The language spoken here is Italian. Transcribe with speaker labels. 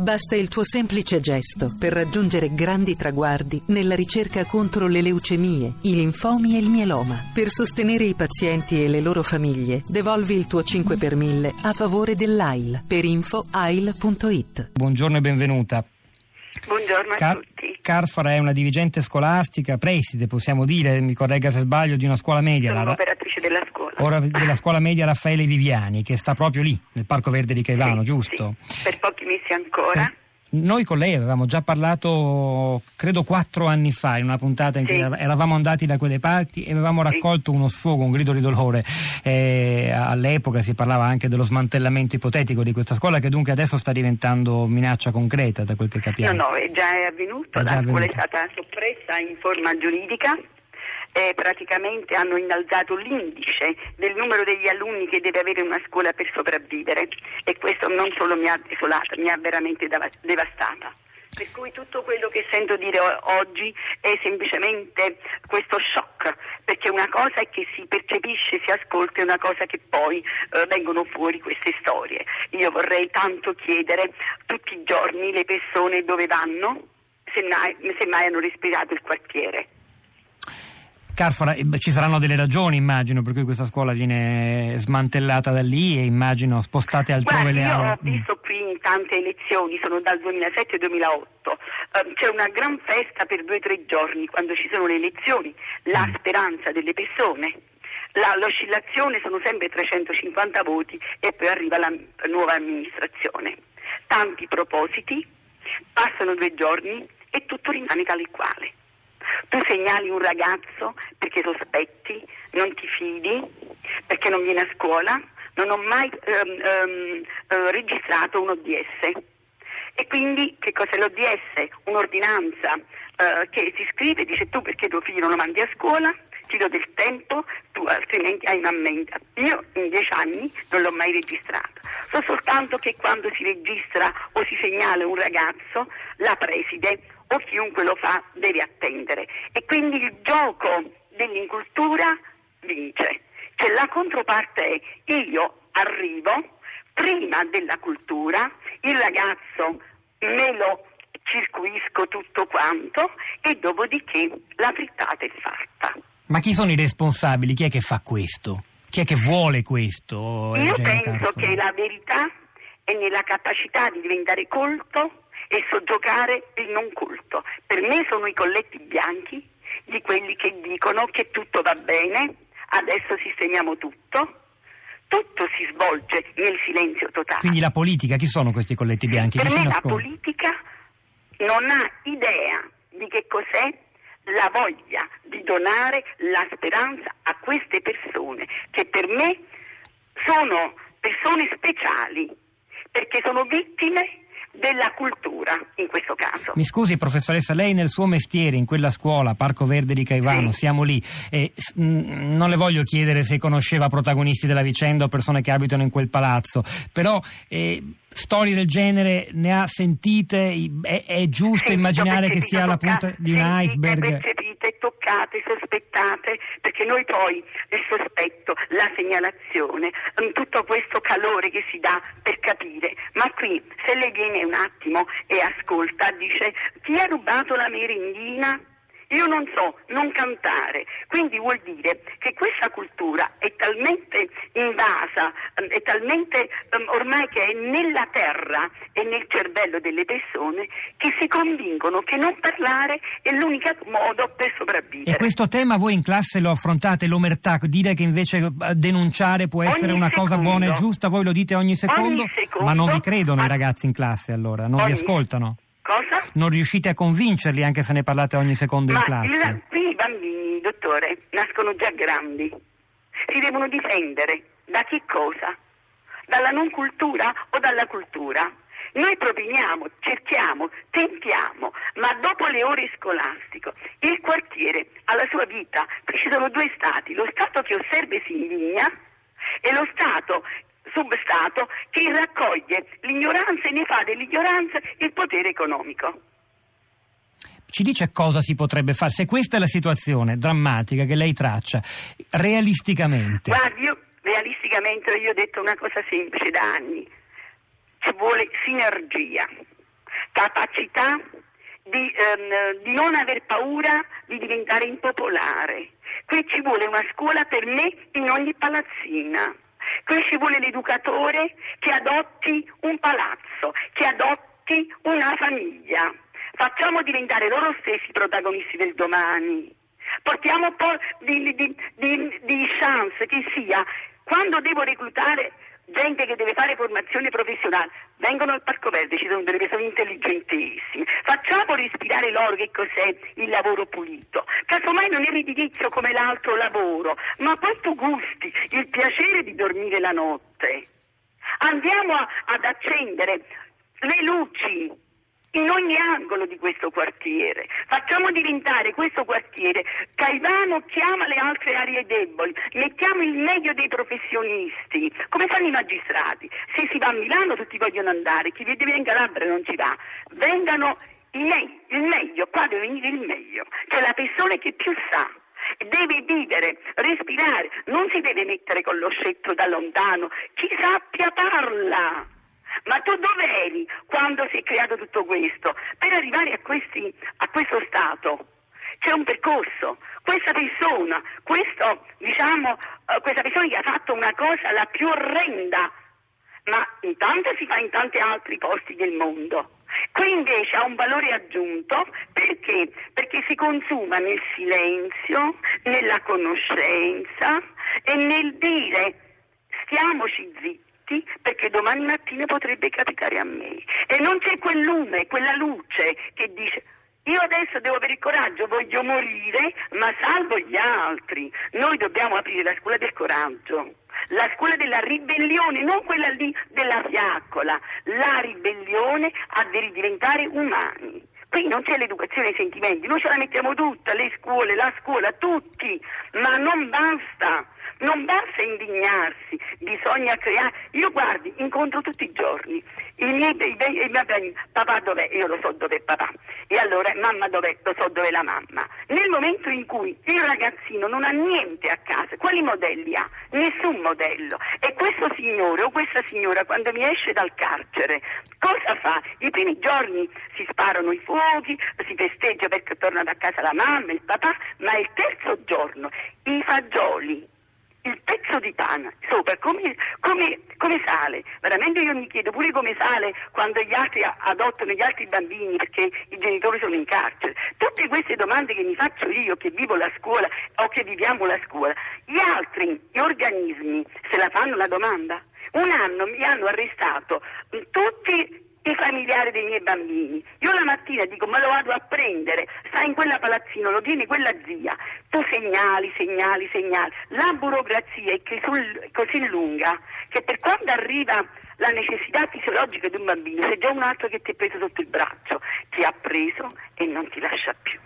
Speaker 1: Basta il tuo semplice gesto per raggiungere grandi traguardi nella ricerca contro le leucemie, i linfomi e il mieloma. Per sostenere i pazienti e le loro famiglie, devolvi il tuo 5 per 1000 a favore dell'AIL. Per info AIL.it.
Speaker 2: Buongiorno e benvenuta.
Speaker 3: Buongiorno a
Speaker 2: Car-
Speaker 3: tutti.
Speaker 2: Carfara è una dirigente scolastica, preside, possiamo dire, mi corregga se sbaglio, di una scuola media,
Speaker 3: Sono
Speaker 2: la,
Speaker 3: un'operatrice della scuola.
Speaker 2: Ora della scuola media Raffaele Viviani, che sta proprio lì, nel Parco Verde di Caivano,
Speaker 3: Sì,
Speaker 2: giusto?
Speaker 3: sì, per pochi mesi ancora.
Speaker 2: Eh, Noi con lei avevamo già parlato, credo quattro anni fa, in una puntata in
Speaker 3: Sì.
Speaker 2: cui eravamo andati da quelle parti e avevamo raccolto uno sfogo, un grido di dolore. Eh, all'epoca si parlava anche dello smantellamento ipotetico di questa scuola, che dunque adesso sta diventando minaccia concreta, da quel che
Speaker 3: No,
Speaker 2: capiamo.
Speaker 3: no, è già è avvenuto,
Speaker 2: È già
Speaker 3: la scuola è stata soppressa in forma giuridica e praticamente hanno innalzato l'indice del numero degli alunni che deve avere una scuola per sopravvivere e questo non solo mi ha desolata, mi ha veramente devastata. Per cui tutto quello che sento dire oggi è semplicemente questo shock, perché una cosa è che si percepisce, si ascolta e una cosa che poi eh, vengono fuori queste storie. Io vorrei tanto chiedere tutti i giorni le persone dove vanno, se mai, se mai hanno respirato il quartiere.
Speaker 2: Carfara, beh, ci saranno delle ragioni, immagino, per cui questa scuola viene smantellata da lì e immagino spostate altrove
Speaker 3: Guardi,
Speaker 2: le
Speaker 3: io
Speaker 2: aule.
Speaker 3: ho visto qui in tante elezioni, sono dal 2007 al 2008, ehm, c'è una gran festa per due o tre giorni quando ci sono le elezioni, la
Speaker 2: Mm.
Speaker 3: speranza delle persone. La- l'oscillazione sono sempre 350 voti e poi arriva la nuova amministrazione. Tanti propositi, passano due giorni e tutto rimane tale e quale. Tu segnali un ragazzo perché sospetti, non ti fidi, perché non viene a scuola, non ho mai ehm, ehm, eh, registrato un ODS. E quindi che cos'è l'ODS? Un'ordinanza eh, che si scrive e dice tu perché tuo figlio non lo mandi a scuola, ti do del tempo, tu altrimenti hai un'ammenda. Io in dieci anni non l'ho mai registrato. So soltanto che quando si registra o si segnala un ragazzo, la preside o chiunque lo fa deve attendere. E quindi il gioco dell'incultura vince. Cioè la controparte è io arrivo prima della cultura, il ragazzo me lo circuisco tutto quanto e dopodiché la frittata è fatta.
Speaker 2: Ma chi sono i responsabili? Chi è che fa questo? Chi è che vuole questo?
Speaker 3: Io
Speaker 2: Eugenio
Speaker 3: penso
Speaker 2: Carfara?
Speaker 3: che la verità è nella capacità di diventare colto e soggiocare il non colto. Per me sono i colletti bianchi di quelli che dicono che tutto va bene, adesso sistemiamo tutto. Tutto si svolge nel silenzio totale.
Speaker 2: Quindi la politica, chi sono questi colletti bianchi?
Speaker 3: Per
Speaker 2: Chi
Speaker 3: me la politica non ha idea di che cos'è la voglia di donare la speranza a queste persone, che per me sono persone speciali, perché sono vittime della cultura in questo caso.
Speaker 2: Mi scusi professoressa, lei nel suo mestiere, in quella scuola, Parco Verde di Caivano,
Speaker 3: Sì.
Speaker 2: siamo lì, e, mh, non le voglio chiedere se conosceva protagonisti della vicenda o persone che abitano in quel palazzo, però eh, storie del genere ne ha sentite? È, è giusto
Speaker 3: Sentito,
Speaker 2: immaginare che sia la punta di un
Speaker 3: sentite,
Speaker 2: iceberg?
Speaker 3: percepite, toccate, sospettate, perché noi poi il sospetto, la segnalazione, mm, tutto questo calore che si dà per capire, ma qui se lei viene un attimo e ascolta, dice chi ha rubato la merendina? Io non so, non cantare, quindi vuol dire che questa cultura è talmente invasa, ehm, è talmente ehm, ormai che è nella terra e nel cervello delle persone che si convincono che non parlare è l'unico modo per sopravvivere.
Speaker 2: E questo tema voi in classe lo affrontate, l'omertà, dire che invece eh, denunciare può essere
Speaker 3: Ogni
Speaker 2: una cosa
Speaker 3: secondo.
Speaker 2: buona e giusta, voi lo dite ogni secondo,
Speaker 3: secondo.
Speaker 2: ma non vi credono i
Speaker 3: Ah.
Speaker 2: ragazzi in classe allora, non vi
Speaker 3: Ogni-
Speaker 2: ascoltano?
Speaker 3: Cosa?
Speaker 2: Non riuscite a convincerli anche se ne parlate ogni secondo in
Speaker 3: Ma
Speaker 2: classe?
Speaker 3: il- qui i bambini, dottore, nascono già grandi, si devono difendere da che cosa? Dalla non cultura o dalla cultura? Noi propiniamo, cerchiamo, tentiamo, ma dopo le ore scolastiche il quartiere ha la sua vita. Qui ci sono due stati, lo Stato che osserva e si indigna e lo Stato substato che raccoglie l'ignoranza e ne fa dell'ignoranza il potere economico.
Speaker 2: Ci dice cosa si potrebbe fare? Se questa è la situazione drammatica che lei traccia, realisticamente,
Speaker 3: Guardi, io realisticamente io ho detto una cosa semplice da anni. Ci vuole sinergia. capacità di, ehm, di non aver paura di diventare impopolare. Qui ci vuole una scuola per me in ogni palazzina. Qui ci vuole l'educatore che adotti un palazzo, che adotti una famiglia. Facciamo diventare loro stessi protagonisti del domani. Portiamo un po' di, di, di, di chance che sia. Quando devo reclutare gente che deve fare formazione professionale, vengono al Parco Verde, ci sono delle persone intelligentissime, facciamo respirare loro che cos'è il lavoro pulito, casomai non è redditizio come l'altro lavoro, ma quanto gusti il piacere di dormire la notte. Andiamo a, ad accendere le luci in ogni angolo di questo quartiere. Facciamo diventare questo quartiere, Caivano chiama le altre aree deboli, mettiamo il meglio dei professionisti, come fanno i magistrati. Se si va a Milano tutti vogliono andare, chi deve in Calabria non ci va. Vengano il meglio, il meglio, qua deve venire il meglio. C'è la persona che più sa deve vivere, respirare, non si deve mettere con lo scettro da lontano, chi sappia parla. Ma tu dove eri quando si è creato tutto questo? Per arrivare a, questi, a questo stato c'è un percorso. Questa persona, questo, diciamo, uh, questa persona che ha fatto una cosa la più orrenda, ma intanto si fa in tanti altri posti del mondo. Qui invece ha un valore aggiunto perché? Perché si consuma nel silenzio, nella conoscenza e nel dire stiamoci zitti avanti perché domani mattina potrebbe capitare a me. E non c'è quel lume, quella luce che dice io adesso devo avere il coraggio, voglio morire, ma salvo gli altri. Noi dobbiamo aprire la scuola del coraggio, la scuola della ribellione, non quella lì della fiaccola. La ribellione a diventare umani. Qui non c'è l'educazione ai sentimenti, noi ce la mettiamo tutta, le scuole, la scuola, tutti, ma non basta. Non basta indignarsi, bisogna creare. Io guardi, incontro tutti i giorni i miei, i, i, i miei papà dov'è? Io lo so dov'è papà. E allora mamma dov'è? Lo so dov'è la mamma. Nel momento in cui il ragazzino non ha niente a casa, quali modelli ha? Nessun modello. E questo signore o questa signora quando mi esce dal carcere, cosa fa? I primi giorni si sparano i fuochi, si festeggia perché tornano a casa la mamma, il papà, ma il terzo giorno i fagioli il pezzo di pane sopra come, come, come, sale. Veramente io mi chiedo pure come sale quando gli altri adottano gli altri bambini perché i genitori sono in carcere. Tutte queste domande che mi faccio io che vivo la scuola o che viviamo la scuola, gli altri gli organismi se la fanno la domanda? Un anno mi hanno arrestato tutti i familiari dei miei bambini. Io la mattina dico ma lo vado a prendere, sta in quella palazzino, lo tiene quella zia. Tu segnali, segnali, segnali. La burocrazia è così lunga che per quando arriva la necessità fisiologica di un bambino, c'è già un altro che ti ha preso sotto il braccio, ti ha preso e non ti lascia più.